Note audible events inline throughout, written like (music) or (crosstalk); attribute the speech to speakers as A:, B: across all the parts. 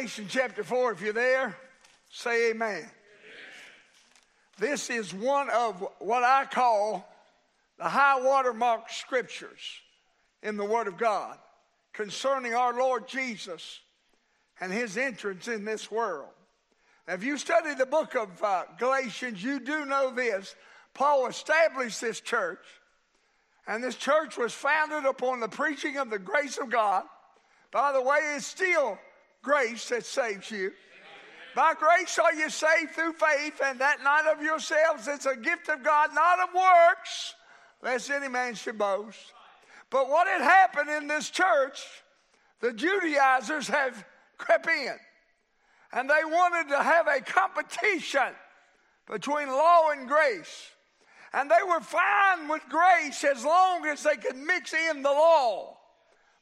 A: Galatians chapter 4, if you're there, say amen. This is one of what I call the high watermark scriptures in the Word of God concerning our Lord Jesus and his entrance in this world. Now, if you study the book of uh, Galatians, you do know this. Paul established this church, and this church was founded upon the preaching of the grace of God. By the way, it's still grace that saves you. By grace are you saved through faith, and that not of yourselves. It's a gift of God, not of works, lest any man should boast. But what had happened in this church, the Judaizers have crept in. And they wanted to have a competition between law and grace. And they were fine with grace as long as they could mix in the law.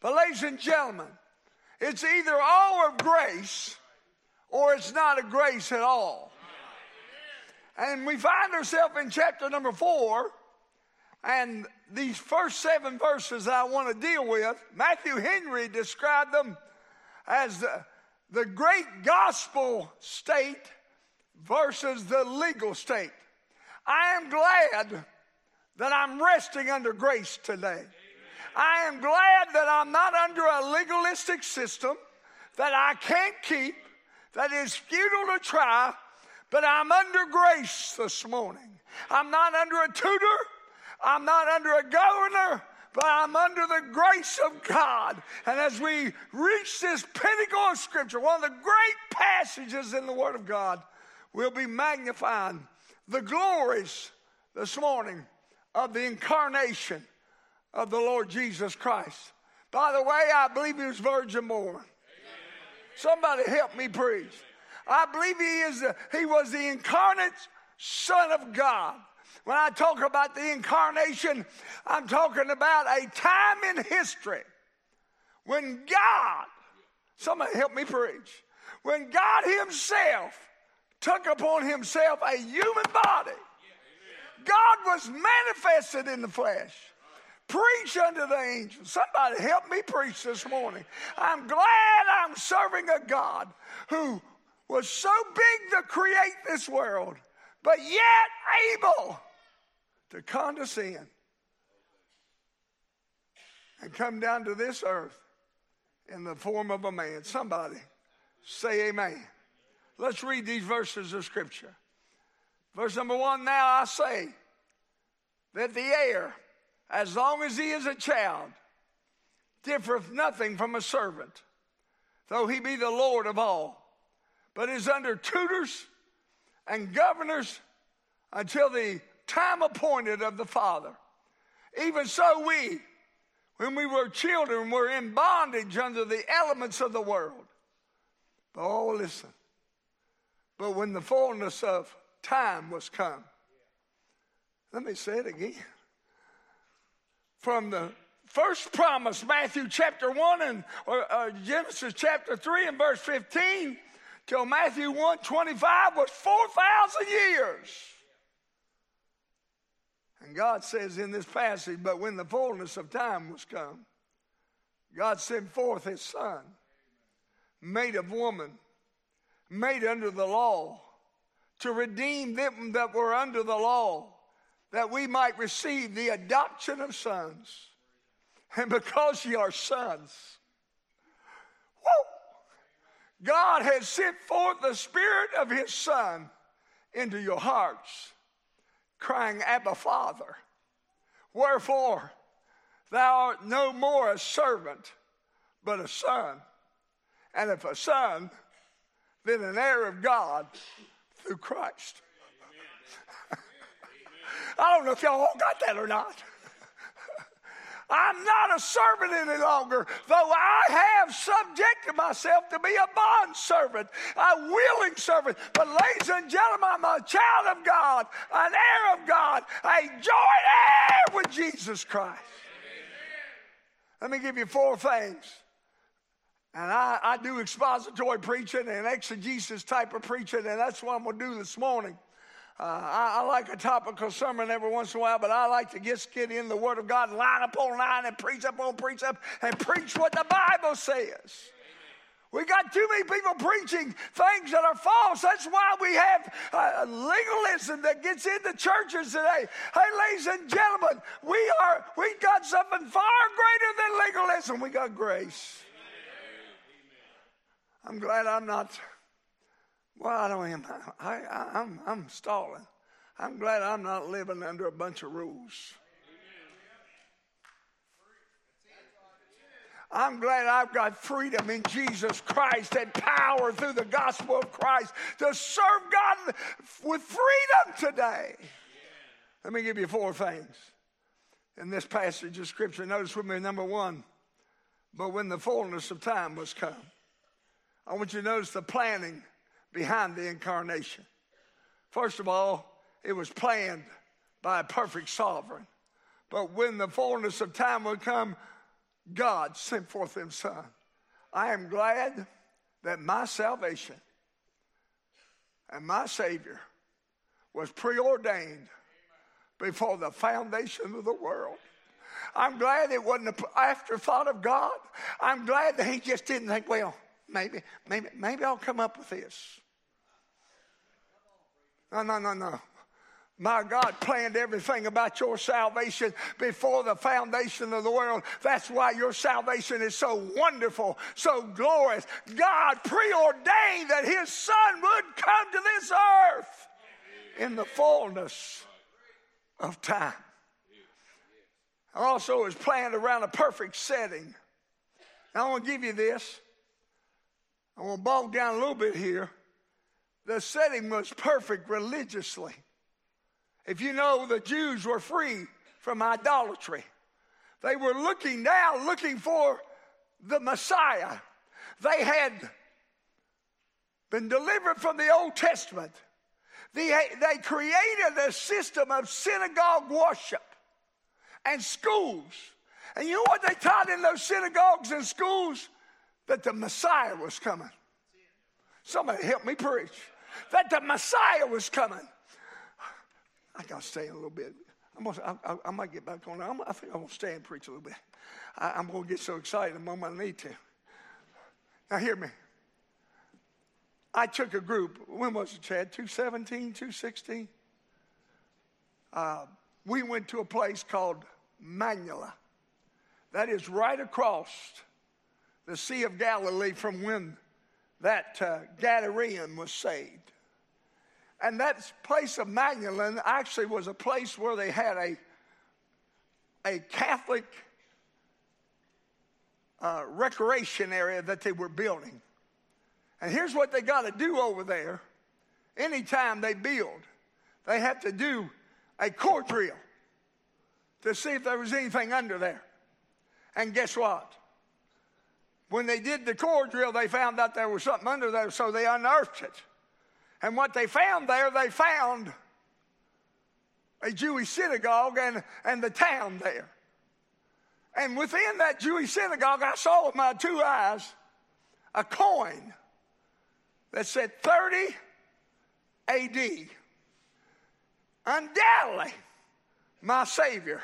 A: But, ladies and gentlemen, it's either all of grace or it's not a grace at all. And we find ourselves in chapter number four, and these first seven verses I want to deal with, Matthew Henry described them as the, the great gospel state versus the legal state. I am glad that I'm resting under grace today. I am glad that I'm not under a legalistic system that I can't keep, that is futile to try, but I'm under grace this morning. I'm not under a tutor, I'm not under a governor, but I'm under the grace of God. And as we reach this pinnacle of Scripture, one of the great passages in the Word of God, we'll be magnifying the glories this morning of the incarnation of the Lord Jesus Christ. By the way, I believe he was virgin born. Somebody help me preach. I believe he is the, he was the incarnate Son of God. When I talk about the incarnation, I'm talking about a time in history when God, somebody help me preach, when God Himself took upon Himself a human body. God was manifested in the flesh. Preach unto the angels. Somebody help me preach this morning. I'm glad I'm serving a God who was so big to create this world, but yet able to condescend and come down to this earth in the form of a man. Somebody say amen. Let's read these verses of scripture. Verse number one Now I say that the heir, as long as he is a child, differeth nothing from a servant, though he be the Lord of all, but is under tutors and governors until the time appointed of the Father. Even so, we, when we were children, were in bondage under the elements of the world. Oh, listen. But when the fullness of time was come, let me say it again. From the first promise, Matthew chapter 1 and or, uh, Genesis chapter 3 and verse 15, till Matthew 1 25 was 4,000 years. And God says in this passage, but when the fullness of time was come, God sent forth his son, made of woman, made under the law, to redeem them that were under the law, that we might receive the adoption of sons. And because ye are sons, whoa, God has sent forth the Spirit of His Son into your hearts crying, Abba, Father. Wherefore, thou art no more a servant, but a son. And if a son, then an heir of God through Christ. I don't know if y'all all got that or not. I'm not a servant any longer, though I have subjected myself to be a bond servant, a willing servant. But, ladies and gentlemen, I'm a child of God, an heir of God, a joint heir with Jesus Christ. Let me give you four things. And I, I do expository preaching and exegesis type of preaching, and that's what I'm going to do this morning. Uh, I, I, like a topical sermon every once in a while, but I like to just get in the Word of God line upon line and preach up on preach up, and preach what the Bible says. We got too many people preaching things that are false. That's why we have uh, legalism that gets into churches today. Hey, ladies and gentlemen, we are we got something far greater than legalism. We got grace. I'm glad I'm not. Well, I don't am. I, I, I'm I'm stalling. I'm glad I'm not living under a bunch of rules. I'm glad I've got freedom in Jesus Christ and power through the gospel of Christ to serve God with freedom today. Let me give you four things in this passage of Scripture. Notice with me, number one, but when the fullness of time was come, I want you to notice the planning behind the incarnation. First of all, it was planned by a perfect sovereign. But when the fullness of time would come, God sent forth his son. I am glad that my salvation and my Savior was preordained before the foundation of the world. I'm glad it wasn't an afterthought of God. I'm glad that He just didn't think, well, maybe, maybe, maybe I'll come up with this. No, no, no, no. My God planned everything about your salvation before the foundation of the world. That's why your salvation is so wonderful, so glorious. God preordained that His Son would come to this earth in the fullness of time. Also, was planned around a perfect setting. Now, I want to give you this. I want to bog down a little bit here. The setting was perfect religiously. If you know, the Jews were free from idolatry. They were looking now, looking for the Messiah. They had been delivered from the Old Testament. They, they created a system of synagogue worship and schools. And you know what they taught in those synagogues and schools? That the Messiah was coming. Somebody help me preach. That the Messiah was coming. I got to stay a little bit. I'm gonna, I, I, might get back on. I'm, I think I'm going to stay and preach a little bit. I, am going to get so excited the moment I need to. Now, hear me. I took a group. When was it, Chad? 217, 216? Uh, we went to a place called Magdala. That is right across the Sea of Galilee from when that uh, Gadarean was saved. And that place of Magdalene actually was a place where they had a, a Catholic uh, recreation area that they were building. And here's what they got to do over there. Anytime they build, they have to do a core drill to see if there was anything under there. And guess what? When they did the core drill, they found out there was something under there, so they unearthed it. And what they found there, they found a Jewish synagogue and, and the town there. And within that Jewish synagogue, I saw with my two eyes a coin that said 30 AD. Undoubtedly, my Savior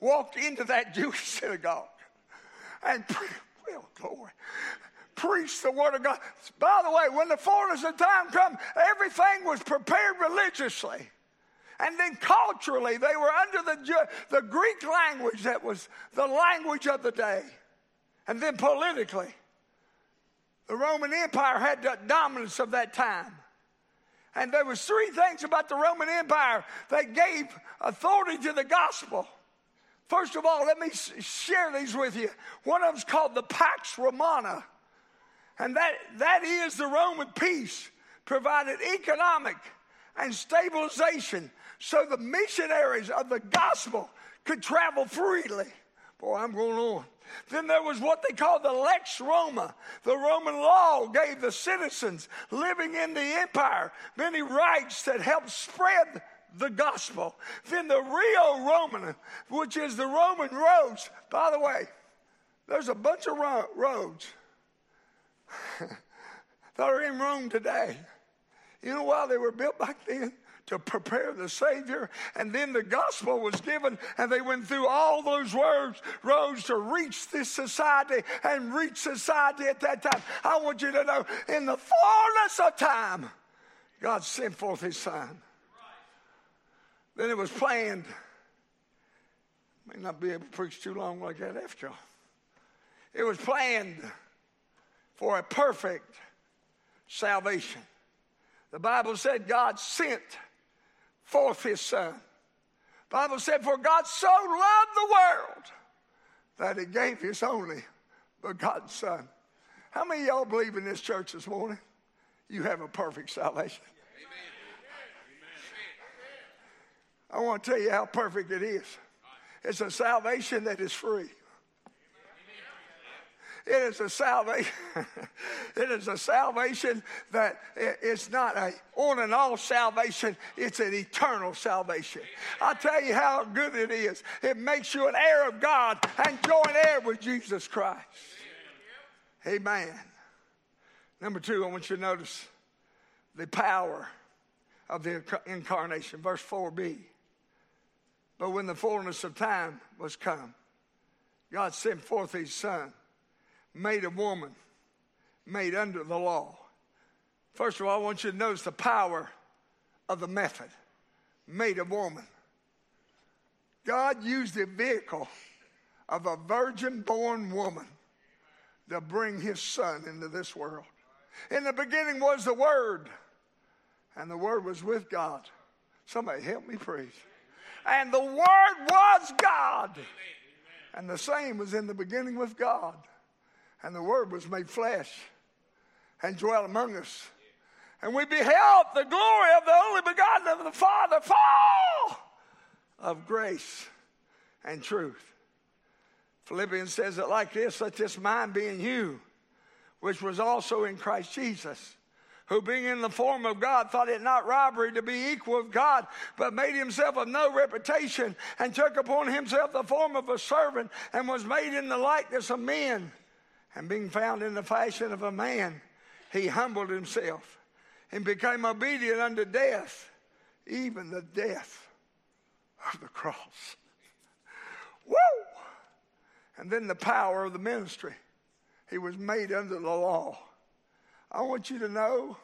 A: walked into that (laughs) Jewish synagogue and, glory, preach the word of God. By the way, when the fullness of time come, everything was prepared religiously. And then culturally, they were under the, the Greek language that was the language of the day. And then politically, the Roman Empire had the dominance of that time. And there was three things about the Roman Empire that gave authority to the gospel. First of all, let me share these with you. One of them's called the Pax Romana. And that, that is the Roman peace provided economic and stabilization so the missionaries of the gospel could travel freely. Boy, I'm going on. Then there was what they called the Lex Roma. The Roman law gave the citizens living in the empire many rights that helped spread the gospel. Then the Rio Roman, which is the Roman roads. By the way, there's a bunch of ro- roads (laughs) that are in Rome today. You know why they were built back then? to prepare the Savior. And then the gospel was given, and they went through all those roads, roads to reach this society and reach society at that time. I want you to know, in the fullness of time, God sent forth His Son. Then it was planned. May not be able to preach too long like that after all. It was planned for a perfect salvation. The Bible said God sent forth his son. Bible said, For God so loved the world that he gave his only begotten son. How many y'all believe in this church this morning? You have a perfect salvation. I want to tell you how perfect it is. It's a salvation that is free. It is a salvation. (laughs) it is a salvation that it's not a on and off salvation. It's an eternal salvation. I tell you how good it is. It makes you an heir of God and joint heir with Jesus Christ. Amen. Number two, I want you to notice the power of the incarnation. Verse 4b. But when the fullness of time was come, God sent forth his son made a woman, made under the law. First of all, I want you to notice the power of the method made a woman. God used the vehicle of a virgin born woman to bring his son into this world. In the beginning was the Word, and the Word was with God. Somebody help me, please. And the Word was God. And the same was in the beginning with God. And the Word was made flesh and dwelt among us. And we beheld the glory of the only begotten of the Father, full of grace and truth. Philippians says it like this let this mind be in you, which was also in Christ Jesus, who being in the form of God thought it not robbery to be equal with God, but made himself of no reputation, and took upon himself the form of a servant, and was made in the likeness of men and being found in the fashion of a man, he humbled himself and became obedient unto death, even the death of the cross. (laughs) Woo! And then the power of the ministry. He was made under the law. I want you to know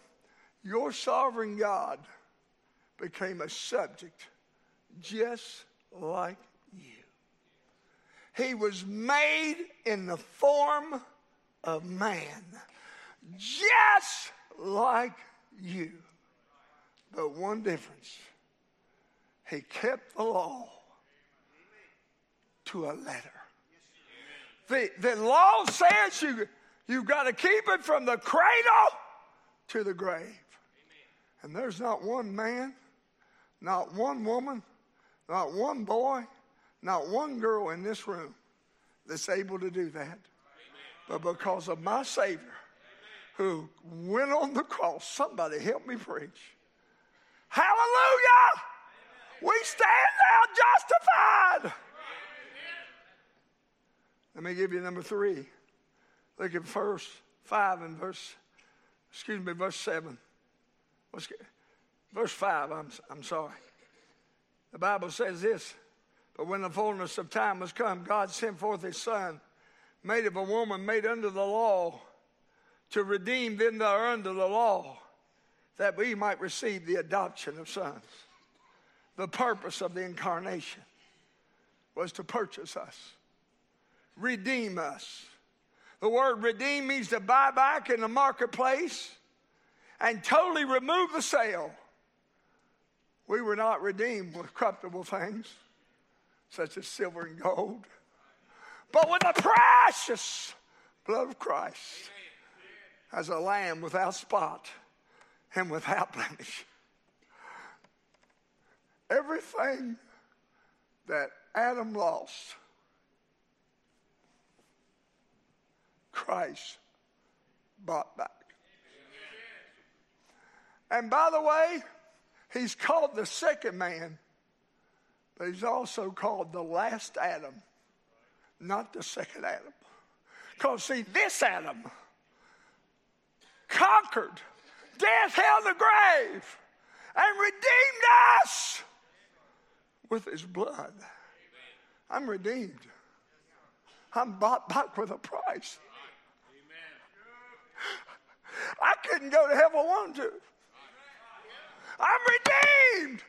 A: your sovereign God became a subject just like you. He was made in the form of man, just like you. But one difference he kept the law to a letter. The, the law says you, you've got to keep it from the cradle to the grave. And there's not one man, not one woman, not one boy, not one girl in this room that's able to do that but because of my Savior who went on the cross. Somebody help me preach. Hallelujah! We stand now justified. Let me give you number three. Look at verse 5 and verse, excuse me, verse 7. Let's get, verse 5, I'm, I'm sorry. The Bible says this But when the fullness of time was come, God sent forth his Son made of a woman made under the law to redeem them that are under the law, that we might receive the adoption of sons. The purpose of the incarnation was to purchase us, redeem us. The word redeem means to buy back in the marketplace and totally remove the sale. We were not redeemed with corruptible things, such as silver and gold but with the precious blood of Christ as a lamb without spot and without (laughs) blemish. Everything that Adam lost, Christ bought back. And by the way, he's called the second man, but he's also called the last Adam not the second Adam. Because, see, this Adam conquered death, hell, the grave. and redeemed us with his blood. I'm redeemed. I'm bought back with a price. I couldn't go to heaven I wanted to. I'm redeemed.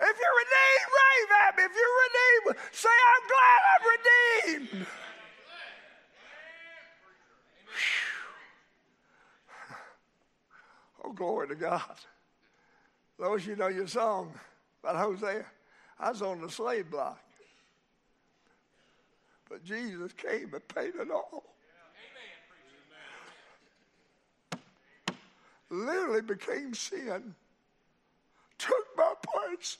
A: If you're redeemed, rave at me. If you're redeemed, say, I'm glad I'm redeemed. Oh, glory to God. Those you know your song about Hosea. I was on the slave block. But Jesus came and paid it all. Literally became sin, took my place.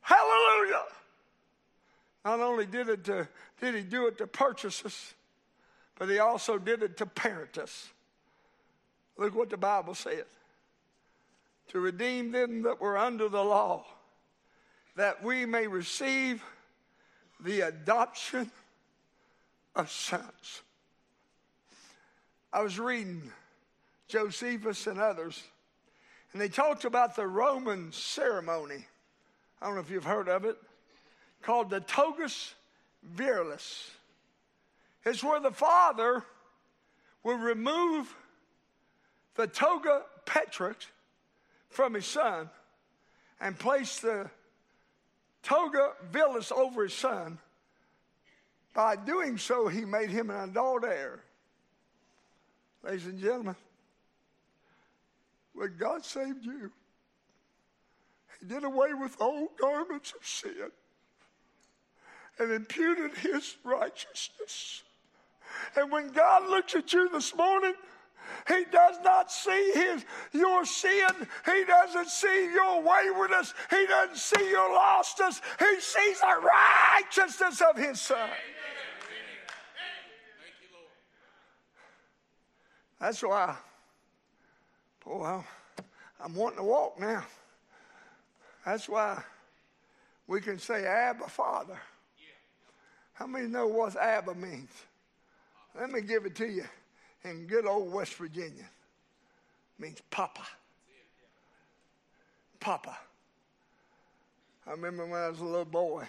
A: Hallelujah. Not only did it to, did he do it to purchase us, but he also did it to parent us. Look what the Bible said. To redeem them that were under the law, that we may receive the adoption of sons. I was reading Josephus and others, and they talked about the Roman ceremony. I don't know if you've heard of it, called the togus virilis. It's where the father will remove the toga petrix from his son and place the toga virilis over his son. By doing so, he made him an adult heir. Ladies and gentlemen, when God saved you, He did away with old garments of sin and imputed His righteousness. And when God looks at you this morning, he does not see his, your sin. He doesn't see your waywardness. He doesn't see your lostness. He sees the righteousness of his son. That's why, boy, I'm wanting to walk now. That's why we can say Abba Father. How many know what Abba means? Let me give it to you in good old West Virginia means Papa. Papa. I remember when I was a little boy,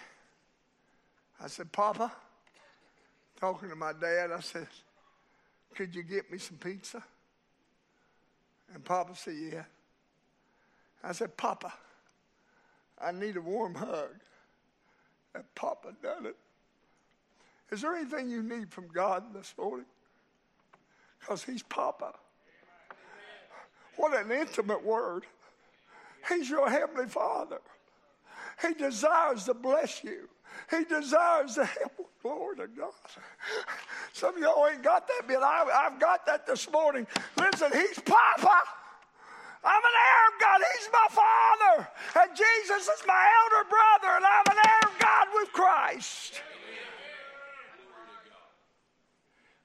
A: I said, Papa, talking to my dad, I said, Could you get me some pizza? And Papa said, Yeah. I said, Papa, I need a warm hug. And Papa done it. Is there anything you need from God this morning? because he's Papa. What an intimate word. He's your Heavenly Father. He desires to bless you. He desires to help. Glory to God. Some of y'all ain't got that bit. I, have got that this morning. Listen, He's Papa. I'm an heir of God. He's my Father. And Jesus is my elder brother, and I'm an heir of God with Christ.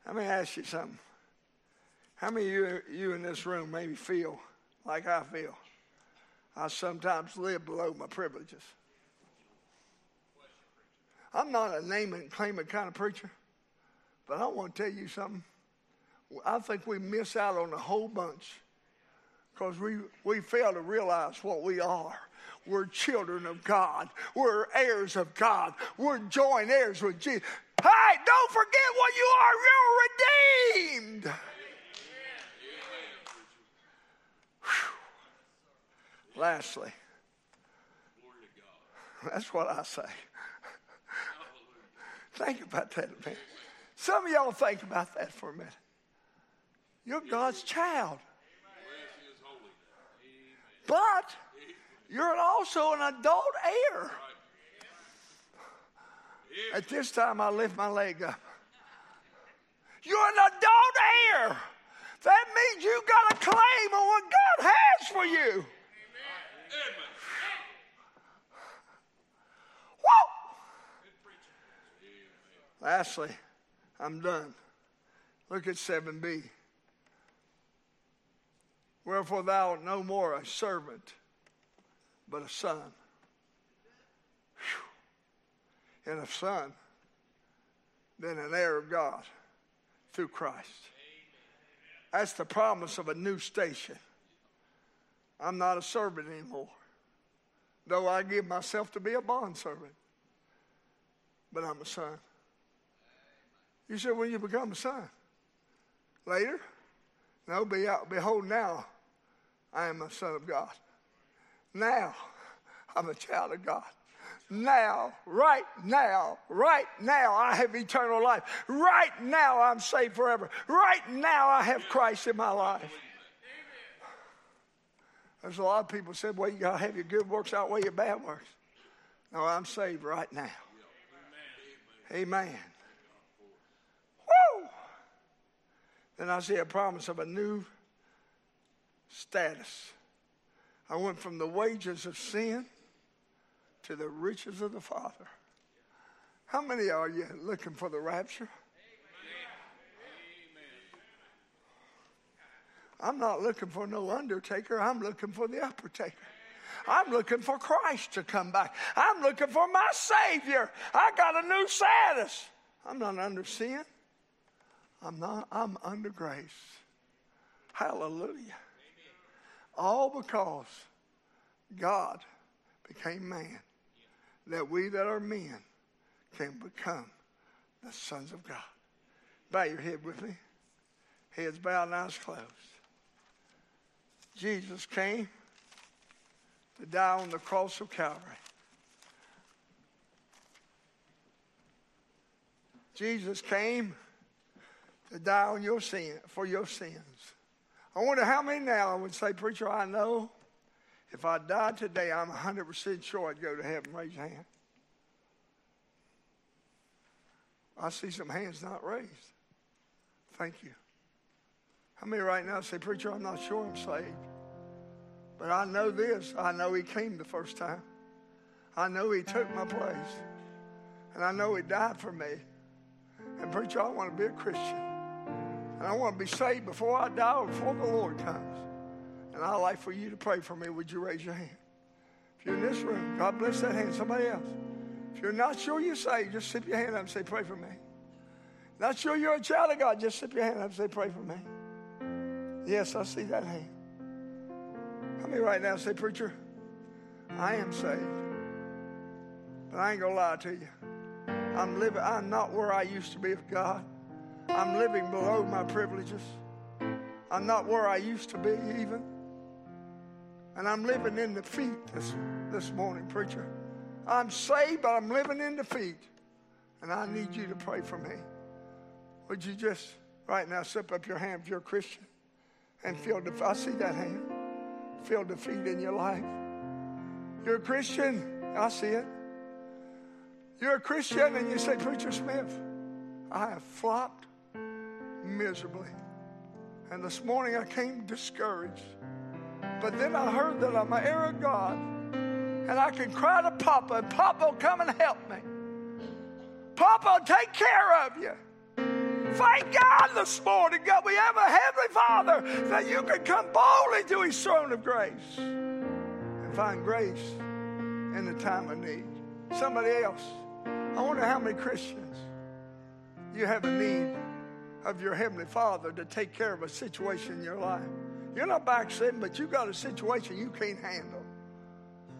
A: Let me ask you something. How many of you, you in this room maybe feel like I feel? I sometimes live below my privileges. I'm not a name and claim it kind of preacher, but I want to tell you something. I think we miss out on a whole bunch because we, we fail to realize what we are. We're children of God. We're heirs of God. We're joint heirs with Jesus. Hey, don't forget what you are. You're redeemed. Lastly, that's what I say. Think about that a minute. Some of y'all think about that for a minute. You're God's child. But you're also an adult heir. At this time, I lift my leg up. You're an adult heir. That means you got a claim on what God has for you. Whoa! Lastly, I'm done. Look at 7b. Wherefore thou art no more a servant, but a son. Whew. And a son, then an heir of God through Christ. That's the promise of a new station I'm not a servant anymore, though I give myself to be a bondservant, but I'm a son. You said, when you become a son? Later? No, be, behold, now I am a son of God. Now I'm a child of God. Now, right now, right now, I have eternal life. Right now, I'm saved forever. Right now, I have Christ in my life. There's a lot of people said, well, you got to have your good works outweigh your bad works. No, I'm saved right now. Amen. Woo! Then I see a promise of a new status. I went from the wages of sin to the riches of the Father. How many are you looking for the rapture? I'm not looking for no undertaker. I'm looking for the uppertaker. I'm looking for Christ to come back. I'm looking for my Savior. I got a new status. I'm not under sin. I'm not, I'm under grace. Hallelujah. All because God became man, that we that are men can become the sons of God. Bow your head with me. Heads bowed and eyes closed. Jesus came to die on the cross of Calvary. Jesus came to die on your sin for your sins. I wonder how many now would say, Preacher, I know if I died today, I'm 100% sure I'd go to heaven. Raise your hand. I see some hands not raised. Thank you. How many right now say, Preacher, I'm not sure I'm saved? But I know this. I know He came the first time. I know He took my place. And I know He died for me. And, Preacher, I want to be a Christian. And I want to be saved before I die or before the Lord comes. And I'd like for you to pray for me. Would you raise your hand? If you're in this room, God bless that hand. Somebody else. If you're not sure you're saved, just slip your hand up and say, Pray for me. Not sure you're a child of God, just slip your hand up and say, Pray for me. Yes, I see that hand. How many right now say, Preacher, I am saved. But I ain't gonna lie to you. I'm living, I'm not where I used to be with God. I'm living below my privileges. I'm not where I used to be even. And I'm living in defeat this, this morning, preacher. I'm saved, but I'm living in defeat. And I need you to pray for me. Would you just right now slip up your hand if you're a Christian? and feel defeat. I see that hand. Feel defeat in your life. You're a Christian. I see it. You're a Christian and you say, Preacher Smith, I have flopped miserably. And this morning I came discouraged. But then I heard that I'm an heir of God and I can cry to Papa and Papa will come and help me. Papa will take care of you. Thank God this morning, God, we have a Heavenly Father that you can come boldly to His throne of grace and find grace in the time of need. Somebody else, I wonder how many Christians you have a need of your Heavenly Father to take care of a situation in your life. You're not backsliding, but you've got a situation you can't handle.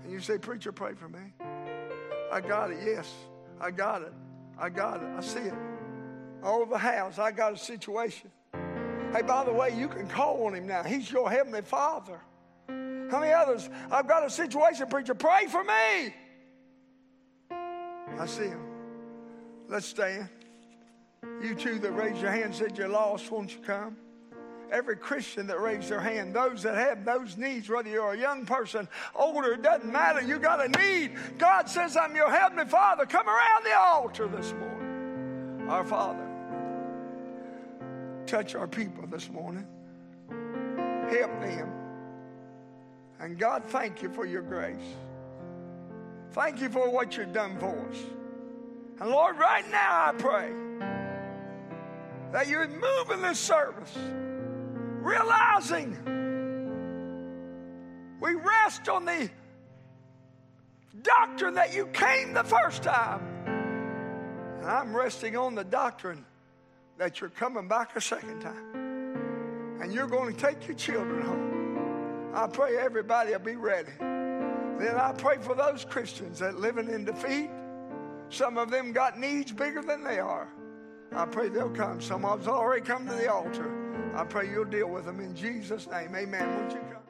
A: And you say, Preacher, pray for me. I got it. Yes, I got it. I got it. I see it all over the house. I got a situation. Hey, by the way, you can call on him now. He's your heavenly father. How many others? I've got a situation, preacher. Pray for me. I see him. Let's stand. You two that raised your hand said you're lost, won't you come? Every Christian that raised their hand, those that have those needs, whether you're a young person, older, it doesn't matter. You got a need. God says, I'm your heavenly father. Come around the altar this morning. Our Father touch our people this morning. Help them. And God, thank you for your grace. Thank you for what you've done for us. And Lord, right now I pray that you would move in this service, realizing we rest on the doctrine that you came the first time. And I'm resting on the doctrine that you're coming back a second time. And you're going to take your children home. I pray everybody will be ready. Then I pray for those Christians that living in defeat. Some of them got needs bigger than they are. I pray they'll come. Some of them's already come to the altar. I pray you'll deal with them in Jesus' name. Amen. Won't you come?